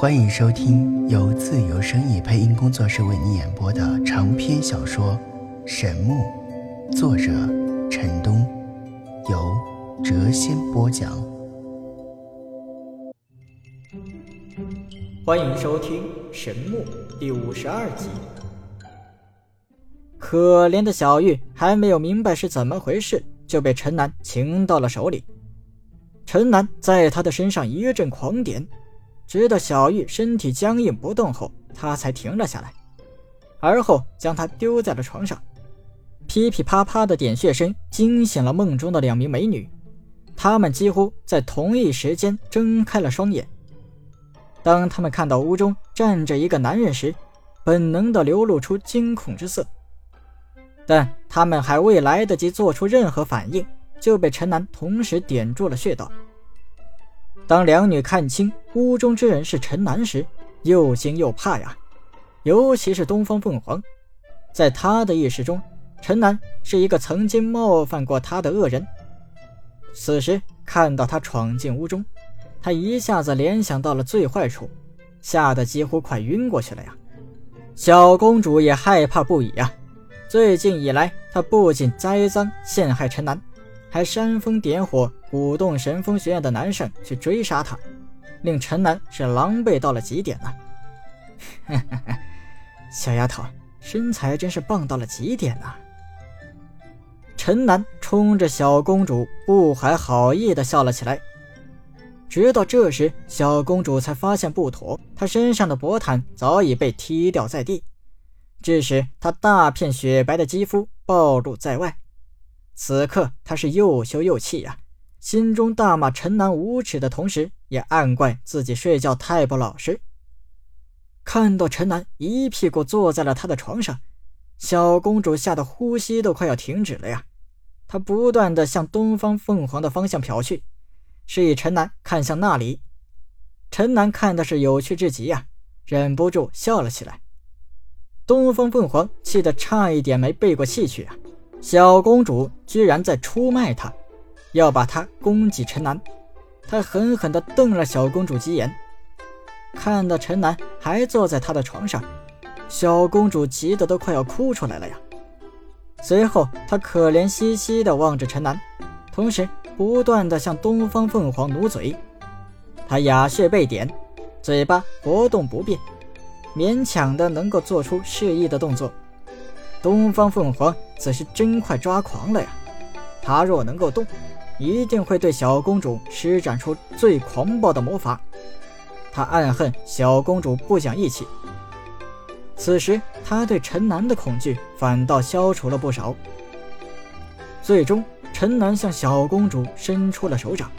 欢迎收听由自由声意配音工作室为你演播的长篇小说《神木》，作者陈东，由谪仙播讲。欢迎收听《神木》第五十二集。可怜的小玉还没有明白是怎么回事，就被陈南擒到了手里。陈南在他的身上一阵狂点。直到小玉身体僵硬不动后，他才停了下来，而后将她丢在了床上。噼噼啪啪的点穴声惊醒了梦中的两名美女，她们几乎在同一时间睁开了双眼。当她们看到屋中站着一个男人时，本能的流露出惊恐之色。但他们还未来得及做出任何反应，就被陈南同时点住了穴道。当两女看清屋中之人是陈南时，又惊又怕呀。尤其是东方凤凰，在他的意识中，陈南是一个曾经冒犯过他的恶人。此时看到他闯进屋中，他一下子联想到了最坏处，吓得几乎快晕过去了呀。小公主也害怕不已呀。最近以来，她不仅栽赃陷害陈南。还煽风点火，鼓动神风学院的男生去追杀他，令陈楠是狼狈到了极点呐！小丫头，身材真是棒到了极点呐！陈楠冲着小公主不怀好意的笑了起来。直到这时，小公主才发现不妥，她身上的薄毯早已被踢掉在地，致使她大片雪白的肌肤暴露在外。此刻他是又羞又气呀，心中大骂陈南无耻的同时，也暗怪自己睡觉太不老实。看到陈南一屁股坐在了他的床上，小公主吓得呼吸都快要停止了呀。她不断的向东方凤凰的方向瞟去，示意陈南看向那里。陈南看的是有趣至极呀，忍不住笑了起来。东方凤凰气得差一点没背过气去啊。小公主居然在出卖他，要把他供给陈南。他狠狠地瞪了小公主几眼，看到陈南还坐在他的床上，小公主急得都快要哭出来了呀。随后，她可怜兮兮地望着陈南，同时不断地向东方凤凰努嘴。她哑穴被点，嘴巴活动不便，勉强的能够做出示意的动作。东方凤凰此时真快抓狂了呀！他若能够动，一定会对小公主施展出最狂暴的魔法。他暗恨小公主不讲义气。此时，他对陈南的恐惧反倒消除了不少。最终，陈南向小公主伸出了手掌。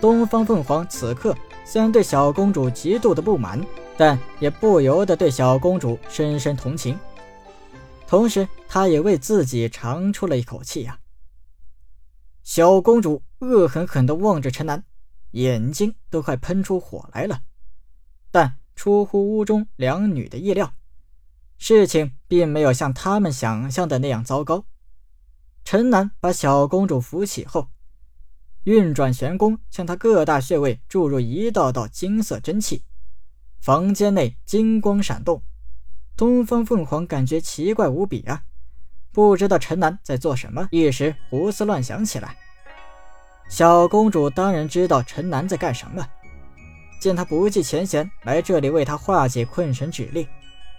东方凤凰此刻虽然对小公主极度的不满，但也不由得对小公主深深同情。同时，他也为自己长出了一口气呀。小公主恶狠狠地望着陈南，眼睛都快喷出火来了。但出乎屋中两女的意料，事情并没有像他们想象的那样糟糕。陈南把小公主扶起后，运转玄功，向她各大穴位注入一道道金色真气，房间内金光闪动。东方凤凰感觉奇怪无比啊，不知道陈南在做什么，一时胡思乱想起来。小公主当然知道陈南在干什么，见他不计前嫌来这里为他化解困神之力，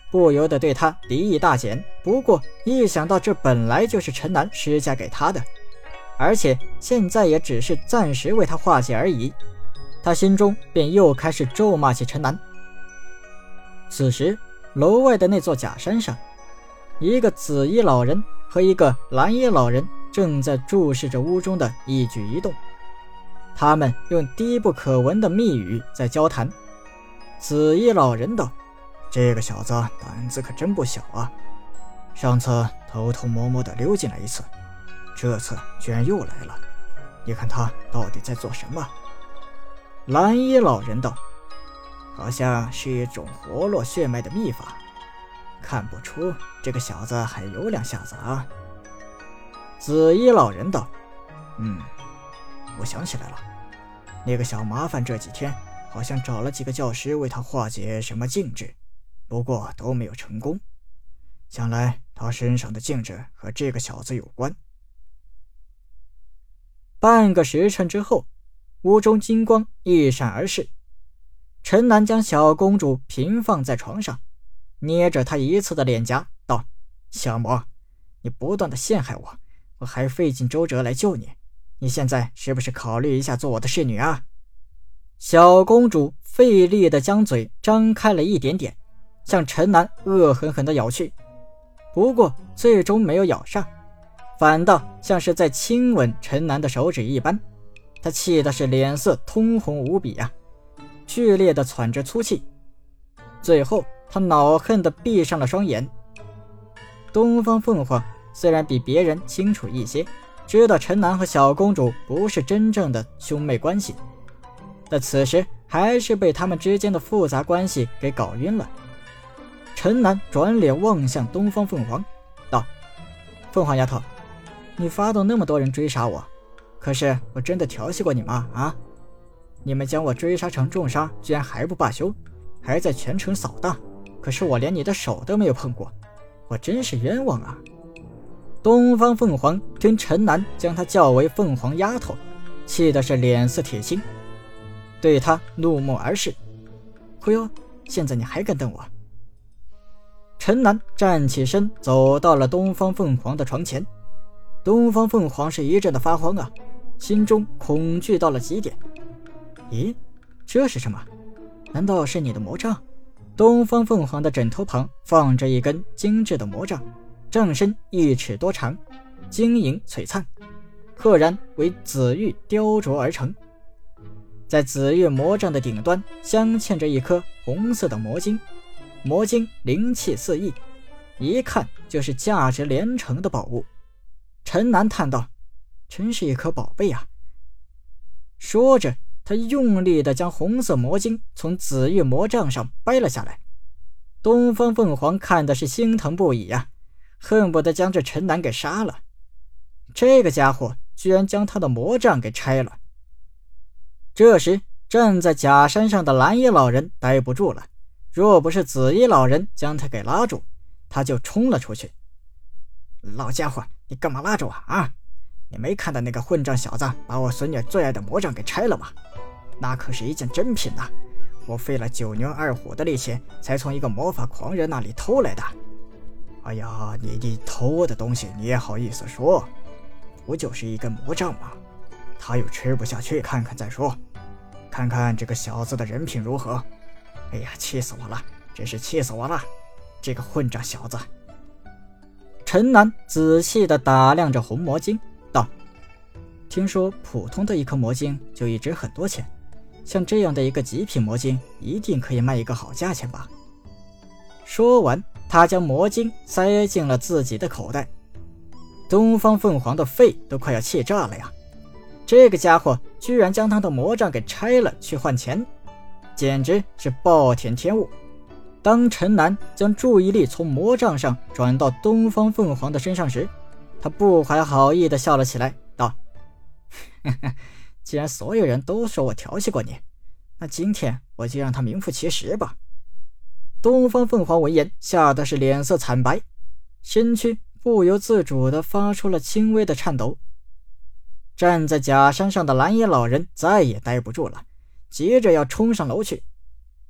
不由得对他敌意大减。不过一想到这本来就是陈南施加给他的，而且现在也只是暂时为他化解而已，他心中便又开始咒骂起陈南。此时。楼外的那座假山上，一个紫衣老人和一个蓝衣老人正在注视着屋中的一举一动。他们用低不可闻的密语在交谈。紫衣老人道：“这个小子胆子可真不小啊！上次偷偷摸摸的溜进来一次，这次居然又来了。你看他到底在做什么？”蓝衣老人道。好像是一种活络血脉的秘法，看不出这个小子还有两下子啊。紫衣老人道：“嗯，我想起来了，那个小麻烦这几天好像找了几个教师为他化解什么禁制，不过都没有成功。想来他身上的禁制和这个小子有关。半个时辰之后，屋中金光一闪而逝。陈楠将小公主平放在床上，捏着她一侧的脸颊，道：“小魔，你不断的陷害我，我还费尽周折来救你，你现在是不是考虑一下做我的侍女啊？”小公主费力的将嘴张开了一点点，向陈楠恶狠狠的咬去，不过最终没有咬上。反倒像是在亲吻陈楠的手指一般，他气的是脸色通红无比啊，剧烈的喘着粗气。最后，他恼恨的闭上了双眼。东方凤凰虽然比别人清楚一些，知道陈南和小公主不是真正的兄妹关系，但此时还是被他们之间的复杂关系给搞晕了。陈南转脸望向东方凤凰，道：“凤凰丫头。”你发动那么多人追杀我，可是我真的调戏过你吗？啊！你们将我追杀成重伤，居然还不罢休，还在全城扫荡。可是我连你的手都没有碰过，我真是冤枉啊！东方凤凰听陈南将她叫为凤凰丫头，气的是脸色铁青，对他怒目而视。忽悠，现在你还敢瞪我？陈南站起身，走到了东方凤凰的床前。东方凤凰是一阵的发慌啊，心中恐惧到了极点。咦，这是什么？难道是你的魔杖？东方凤凰的枕头旁放着一根精致的魔杖，杖身一尺多长，晶莹璀璨，赫然为紫玉雕琢而成。在紫玉魔杖的顶端镶嵌着一颗红色的魔晶，魔晶灵气四溢，一看就是价值连城的宝物。陈南叹道：“真是一颗宝贝啊！”说着，他用力地将红色魔晶从紫玉魔杖上掰了下来。东方凤凰看的是心疼不已呀，恨不得将这陈南给杀了。这个家伙居然将他的魔杖给拆了。这时，站在假山上的蓝衣老人待不住了，若不是紫衣老人将他给拉住，他就冲了出去。老家伙！你干嘛拉着我啊？你没看到那个混账小子把我孙女最爱的魔杖给拆了吗？那可是一件珍品呐！我费了九牛二虎的力气才从一个魔法狂人那里偷来的。哎呀，你你偷的东西你也好意思说？不就是一根魔杖吗？他又吃不下去，看看再说。看看这个小子的人品如何？哎呀，气死我了！真是气死我了！这个混账小子！陈南仔细地打量着红魔晶，道：“听说普通的一颗魔晶就一值很多钱，像这样的一个极品魔晶，一定可以卖一个好价钱吧？”说完，他将魔晶塞进了自己的口袋。东方凤凰的肺都快要气炸了呀！这个家伙居然将他的魔杖给拆了去换钱，简直是暴殄天物！当陈南将注意力从魔杖上转到东方凤凰的身上时，他不怀好意地笑了起来，道：“ 既然所有人都说我调戏过你，那今天我就让他名副其实吧。”东方凤凰闻言，吓得是脸色惨白，身躯不由自主地发出了轻微的颤抖。站在假山上的蓝衣老人再也待不住了，急着要冲上楼去，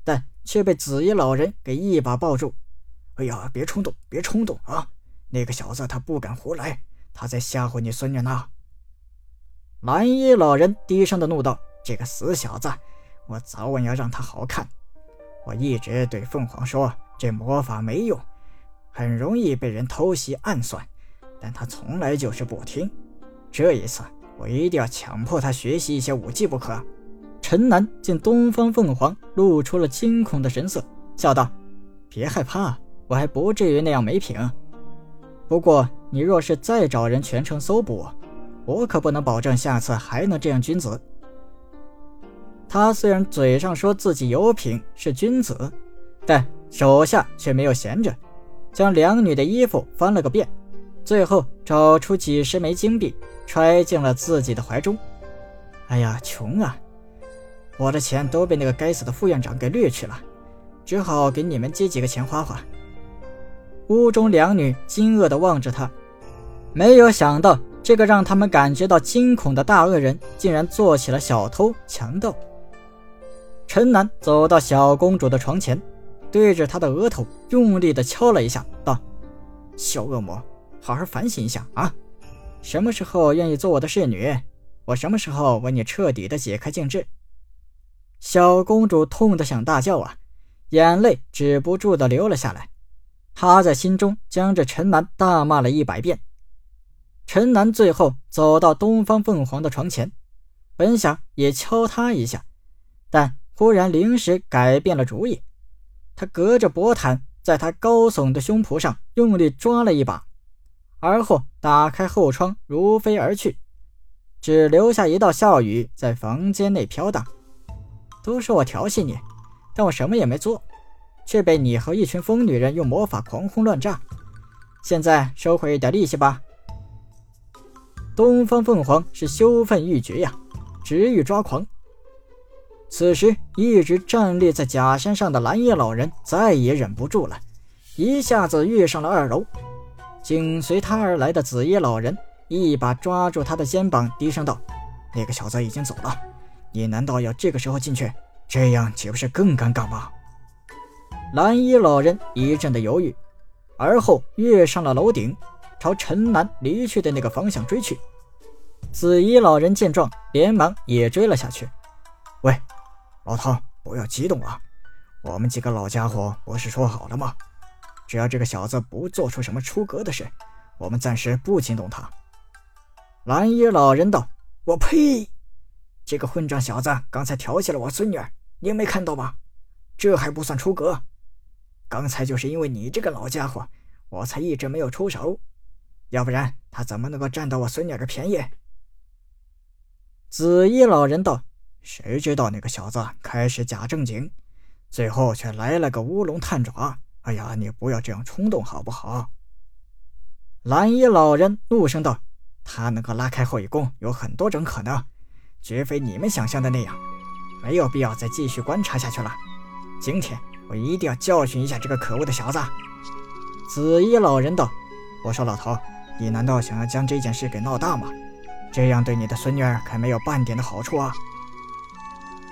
但……却被紫衣老人给一把抱住。哎呀，别冲动，别冲动啊！那个小子他不敢胡来，他在吓唬你孙女呢。蓝衣老人低声的怒道：“这个死小子，我早晚要让他好看。我一直对凤凰说，这魔法没用，很容易被人偷袭暗算，但他从来就是不听。这一次，我一定要强迫他学习一些武技不可。”陈南见东方凤凰露出了惊恐的神色，笑道：“别害怕，我还不至于那样没品。不过你若是再找人全城搜捕我，我可不能保证下次还能这样君子。”他虽然嘴上说自己有品是君子，但手下却没有闲着，将两女的衣服翻了个遍，最后找出几十枚金币揣进了自己的怀中。哎呀，穷啊！我的钱都被那个该死的副院长给掠去了，只好给你们借几个钱花花。”屋中两女惊愕地望着他，没有想到这个让他们感觉到惊恐的大恶人，竟然做起了小偷强盗。陈南走到小公主的床前，对着她的额头用力地敲了一下，道：“小恶魔，好好反省一下啊！什么时候愿意做我的侍女，我什么时候为你彻底的解开禁制。”小公主痛得想大叫啊，眼泪止不住的流了下来。她在心中将这陈南大骂了一百遍。陈南最后走到东方凤凰的床前，本想也敲他一下，但忽然临时改变了主意。他隔着薄毯，在他高耸的胸脯上用力抓了一把，而后打开后窗，如飞而去，只留下一道笑语在房间内飘荡。都说我调戏你，但我什么也没做。却被你和一群疯女人用魔法狂轰乱炸，现在收回一点力气吧。东方凤凰是羞愤欲绝呀，直欲抓狂。此时，一直站立在假山上的蓝衣老人再也忍不住了，一下子跃上了二楼。紧随他而来的紫衣老人一把抓住他的肩膀，低声道：“那个小子已经走了，你难道要这个时候进去？这样岂不是更尴尬吗？”蓝衣老人一阵的犹豫，而后跃上了楼顶，朝陈南离去的那个方向追去。紫衣老人见状，连忙也追了下去。喂，老汤，不要激动啊！我们几个老家伙不是说好了吗？只要这个小子不做出什么出格的事，我们暂时不惊动他。蓝衣老人道：“我呸！这个混账小子刚才调戏了我孙女儿，您没看到吗？这还不算出格？”刚才就是因为你这个老家伙，我才一直没有出手，要不然他怎么能够占到我孙女的便宜？紫衣老人道：“谁知道那个小子开始假正经，最后却来了个乌龙探爪。哎呀，你不要这样冲动好不好？”蓝衣老人怒声道：“他能够拉开后羿弓，有很多种可能，绝非你们想象的那样，没有必要再继续观察下去了。今天。”我一定要教训一下这个可恶的小子。”紫衣老人道。“我说老头，你难道想要将这件事给闹大吗？这样对你的孙女儿可没有半点的好处啊！”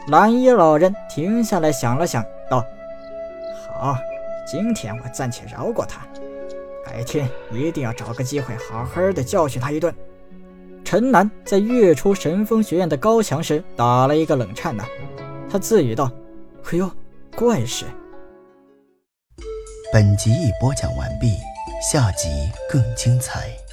蓝衣老人停下来想了想，道：“好，今天我暂且饶过他，改天一定要找个机会好好的教训他一顿。”陈南在跃出神风学院的高墙时打了一个冷颤呢，他自语道：“哎呦，怪事！”本集已播讲完毕，下集更精彩。